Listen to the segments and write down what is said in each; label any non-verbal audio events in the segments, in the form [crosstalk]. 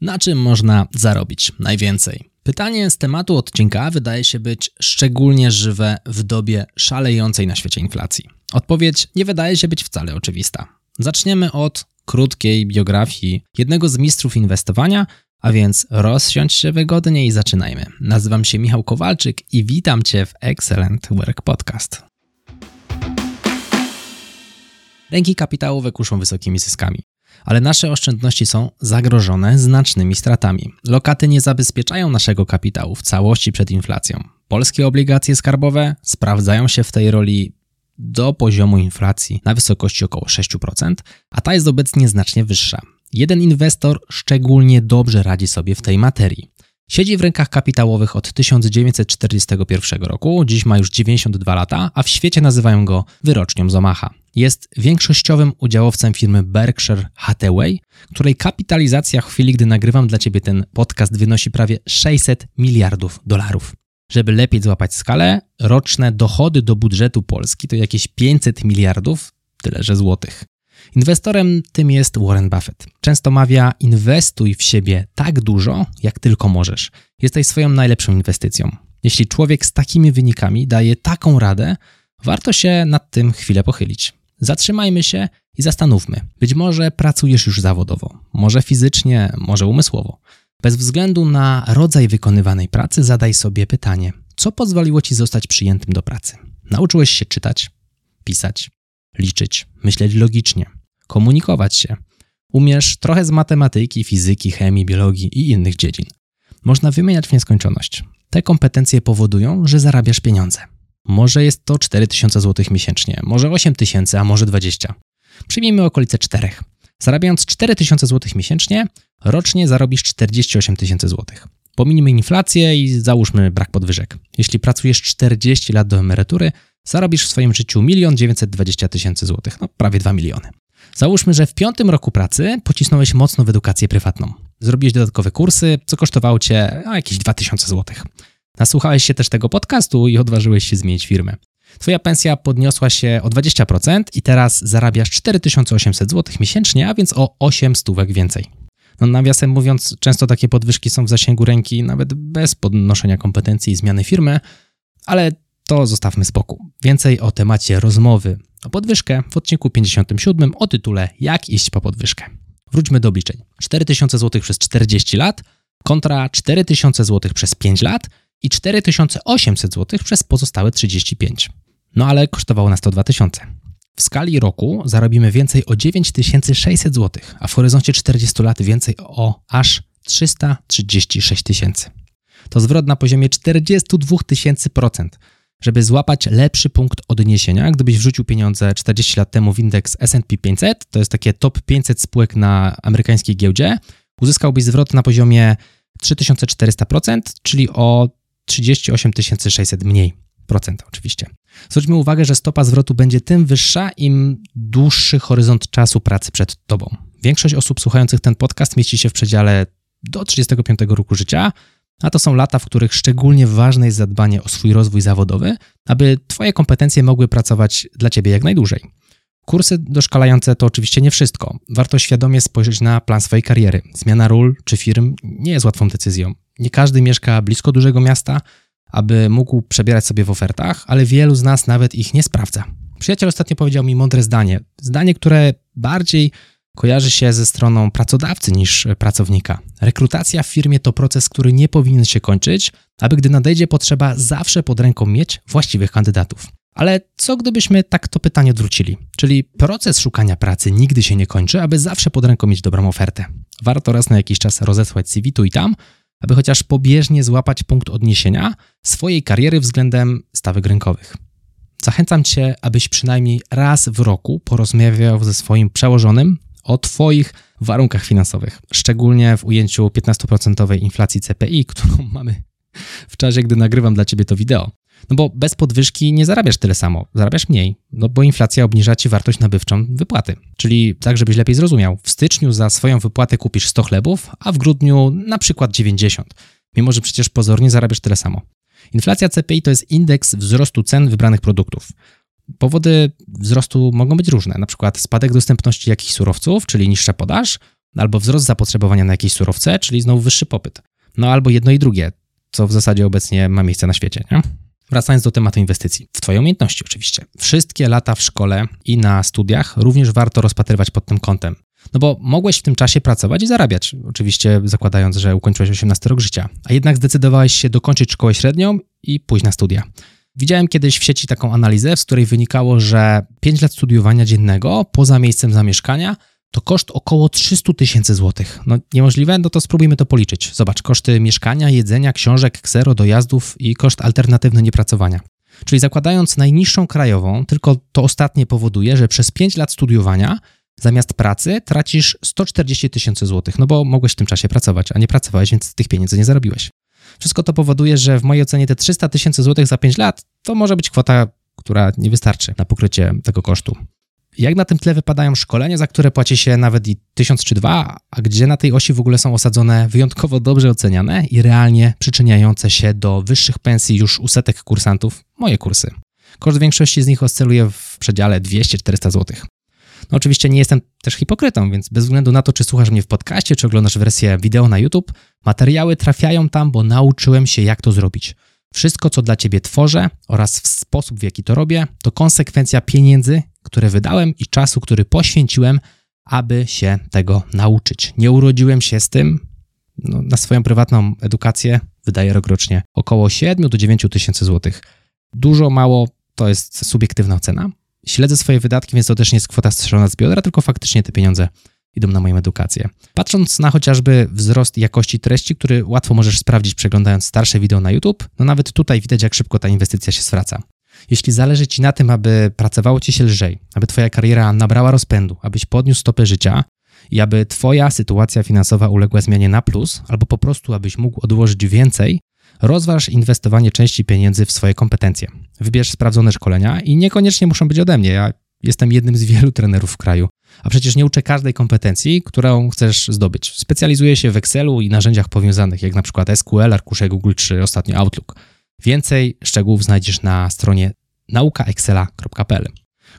Na czym można zarobić najwięcej? Pytanie z tematu odcinka wydaje się być szczególnie żywe w dobie szalejącej na świecie inflacji. Odpowiedź nie wydaje się być wcale oczywista. Zaczniemy od krótkiej biografii jednego z mistrzów inwestowania, a więc rozsiądź się wygodnie i zaczynajmy. Nazywam się Michał Kowalczyk i witam Cię w Excellent Work Podcast. Ręki kapitałowe kuszą wysokimi zyskami ale nasze oszczędności są zagrożone znacznymi stratami. Lokaty nie zabezpieczają naszego kapitału w całości przed inflacją. Polskie obligacje skarbowe sprawdzają się w tej roli do poziomu inflacji na wysokości około 6%, a ta jest obecnie znacznie wyższa. Jeden inwestor szczególnie dobrze radzi sobie w tej materii. Siedzi w rękach kapitałowych od 1941 roku, dziś ma już 92 lata, a w świecie nazywają go wyrocznią z Omaha. Jest większościowym udziałowcem firmy Berkshire Hathaway, której kapitalizacja w chwili, gdy nagrywam dla Ciebie ten podcast, wynosi prawie 600 miliardów dolarów. Żeby lepiej złapać skalę, roczne dochody do budżetu Polski to jakieś 500 miliardów, tyle że złotych. Inwestorem tym jest Warren Buffett. Często mawia: inwestuj w siebie tak dużo, jak tylko możesz. Jesteś swoją najlepszą inwestycją. Jeśli człowiek z takimi wynikami daje taką radę, warto się nad tym chwilę pochylić. Zatrzymajmy się i zastanówmy. Być może pracujesz już zawodowo, może fizycznie, może umysłowo. Bez względu na rodzaj wykonywanej pracy, zadaj sobie pytanie: co pozwoliło ci zostać przyjętym do pracy? Nauczyłeś się czytać, pisać, liczyć, myśleć logicznie, komunikować się. Umiesz trochę z matematyki, fizyki, chemii, biologii i innych dziedzin. Można wymieniać w nieskończoność. Te kompetencje powodują, że zarabiasz pieniądze. Może jest to 4000 zł miesięcznie, może 8000, a może 20. Przyjmijmy okolice 4. Zarabiając 4000 zł miesięcznie, rocznie zarobisz 48 tysięcy złotych. Pominijmy inflację i załóżmy brak podwyżek. Jeśli pracujesz 40 lat do emerytury, zarobisz w swoim życiu 1 920 tysięcy złotych, no prawie 2 miliony. Załóżmy, że w piątym roku pracy pocisnąłeś mocno w edukację prywatną. Zrobiłeś dodatkowe kursy, co kosztowało cię no, jakieś 2000 złotych. Nasłuchałeś się też tego podcastu i odważyłeś się zmienić firmę. Twoja pensja podniosła się o 20% i teraz zarabiasz 4800 zł miesięcznie, a więc o 8 stówek więcej. No, nawiasem mówiąc, często takie podwyżki są w zasięgu ręki nawet bez podnoszenia kompetencji i zmiany firmy, ale to zostawmy spokój. Więcej o temacie rozmowy o podwyżkę w odcinku 57 o tytule Jak iść po podwyżkę. Wróćmy do obliczeń. 4000 zł przez 40 lat kontra 4000 zł przez 5 lat i 4800 zł przez pozostałe 35. No ale kosztowało nas to 2000. W skali roku zarobimy więcej o 9600 zł, a w horyzoncie 40 lat więcej o aż 336 tysięcy. To zwrot na poziomie 42 tysięcy procent. Żeby złapać lepszy punkt odniesienia, gdybyś wrzucił pieniądze 40 lat temu w indeks S&P 500, to jest takie top 500 spółek na amerykańskiej giełdzie, uzyskałbyś zwrot na poziomie 3400%, czyli o 38 600 mniej procent oczywiście. Zwróćmy uwagę, że stopa zwrotu będzie tym wyższa, im dłuższy horyzont czasu pracy przed tobą. Większość osób słuchających ten podcast mieści się w przedziale do 35 roku życia, a to są lata, w których szczególnie ważne jest zadbanie o swój rozwój zawodowy, aby Twoje kompetencje mogły pracować dla Ciebie jak najdłużej. Kursy doszkalające to oczywiście nie wszystko. Warto świadomie spojrzeć na plan swojej kariery. Zmiana ról czy firm nie jest łatwą decyzją. Nie każdy mieszka blisko dużego miasta, aby mógł przebierać sobie w ofertach, ale wielu z nas nawet ich nie sprawdza. Przyjaciel ostatnio powiedział mi mądre zdanie. Zdanie, które bardziej kojarzy się ze stroną pracodawcy niż pracownika. Rekrutacja w firmie to proces, który nie powinien się kończyć, aby gdy nadejdzie potrzeba, zawsze pod ręką mieć właściwych kandydatów. Ale co gdybyśmy tak to pytanie odwrócili? Czyli proces szukania pracy nigdy się nie kończy, aby zawsze pod ręką mieć dobrą ofertę. Warto raz na jakiś czas rozesłać CV tu i tam, aby chociaż pobieżnie złapać punkt odniesienia swojej kariery względem stawek rynkowych. Zachęcam Cię, abyś przynajmniej raz w roku porozmawiał ze swoim przełożonym o Twoich warunkach finansowych, szczególnie w ujęciu 15% inflacji CPI, którą [laughs] mamy w czasie, gdy nagrywam dla Ciebie to wideo. No bo bez podwyżki nie zarabiasz tyle samo, zarabiasz mniej, no bo inflacja obniża Ci wartość nabywczą wypłaty. Czyli tak, żebyś lepiej zrozumiał, w styczniu za swoją wypłatę kupisz 100 chlebów, a w grudniu na przykład 90, mimo że przecież pozornie zarabiasz tyle samo. Inflacja CPI to jest indeks wzrostu cen wybranych produktów. Powody wzrostu mogą być różne, na przykład spadek dostępności jakichś surowców, czyli niższa podaż, albo wzrost zapotrzebowania na jakieś surowce, czyli znowu wyższy popyt. No albo jedno i drugie, co w zasadzie obecnie ma miejsce na świecie. Nie? Wracając do tematu inwestycji, w Twoje umiejętności oczywiście. Wszystkie lata w szkole i na studiach również warto rozpatrywać pod tym kątem. No bo mogłeś w tym czasie pracować i zarabiać, oczywiście zakładając, że ukończyłeś 18 rok życia, a jednak zdecydowałeś się dokończyć szkołę średnią i pójść na studia. Widziałem kiedyś w sieci taką analizę, z której wynikało, że 5 lat studiowania dziennego poza miejscem zamieszkania to koszt około 300 tysięcy złotych. No niemożliwe? No to spróbujmy to policzyć. Zobacz, koszty mieszkania, jedzenia, książek, ksero, dojazdów i koszt alternatywny niepracowania. Czyli zakładając najniższą krajową, tylko to ostatnie powoduje, że przez 5 lat studiowania zamiast pracy tracisz 140 tysięcy złotych, no bo mogłeś w tym czasie pracować, a nie pracowałeś, więc tych pieniędzy nie zarobiłeś. Wszystko to powoduje, że w mojej ocenie te 300 tysięcy złotych za 5 lat to może być kwota, która nie wystarczy na pokrycie tego kosztu. Jak na tym tle wypadają szkolenia, za które płaci się nawet i tysiąc czy dwa, a gdzie na tej osi w ogóle są osadzone wyjątkowo dobrze oceniane i realnie przyczyniające się do wyższych pensji już u setek kursantów, moje kursy. Koszt większości z nich oscyluje w przedziale 200-400 zł. No oczywiście nie jestem też hipokrytą, więc bez względu na to, czy słuchasz mnie w podcaście, czy oglądasz wersję wideo na YouTube, materiały trafiają tam, bo nauczyłem się, jak to zrobić. Wszystko, co dla Ciebie tworzę oraz w sposób, w jaki to robię, to konsekwencja pieniędzy, które wydałem i czasu, który poświęciłem, aby się tego nauczyć. Nie urodziłem się z tym. No, na swoją prywatną edukację wydaję rokrocznie około 7 do 9 tysięcy złotych. Dużo, mało to jest subiektywna ocena. Śledzę swoje wydatki, więc to też nie jest kwota strzelona z biodra, tylko faktycznie te pieniądze idą na moją edukację. Patrząc na chociażby wzrost jakości treści, który łatwo możesz sprawdzić przeglądając starsze wideo na YouTube, no nawet tutaj widać, jak szybko ta inwestycja się zwraca. Jeśli zależy Ci na tym, aby pracowało Ci się lżej, aby Twoja kariera nabrała rozpędu, abyś podniósł stopę życia i aby Twoja sytuacja finansowa uległa zmianie na plus, albo po prostu abyś mógł odłożyć więcej, rozważ inwestowanie części pieniędzy w swoje kompetencje. Wybierz sprawdzone szkolenia i niekoniecznie muszą być ode mnie. Ja jestem jednym z wielu trenerów w kraju, a przecież nie uczę każdej kompetencji, którą chcesz zdobyć. Specjalizuję się w Excelu i narzędziach powiązanych, jak na przykład SQL, arkusze Google czy ostatnio Outlook. Więcej szczegółów znajdziesz na stronie naukaexcela.pl.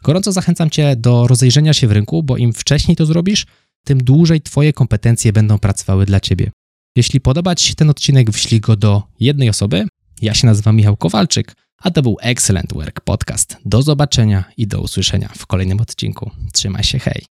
Gorąco zachęcam Cię do rozejrzenia się w rynku, bo im wcześniej to zrobisz, tym dłużej Twoje kompetencje będą pracowały dla Ciebie. Jeśli podoba Ci się ten odcinek, wślij go do jednej osoby. Ja się nazywam Michał Kowalczyk, a to był Excellent Work Podcast. Do zobaczenia i do usłyszenia w kolejnym odcinku. Trzymaj się, hej!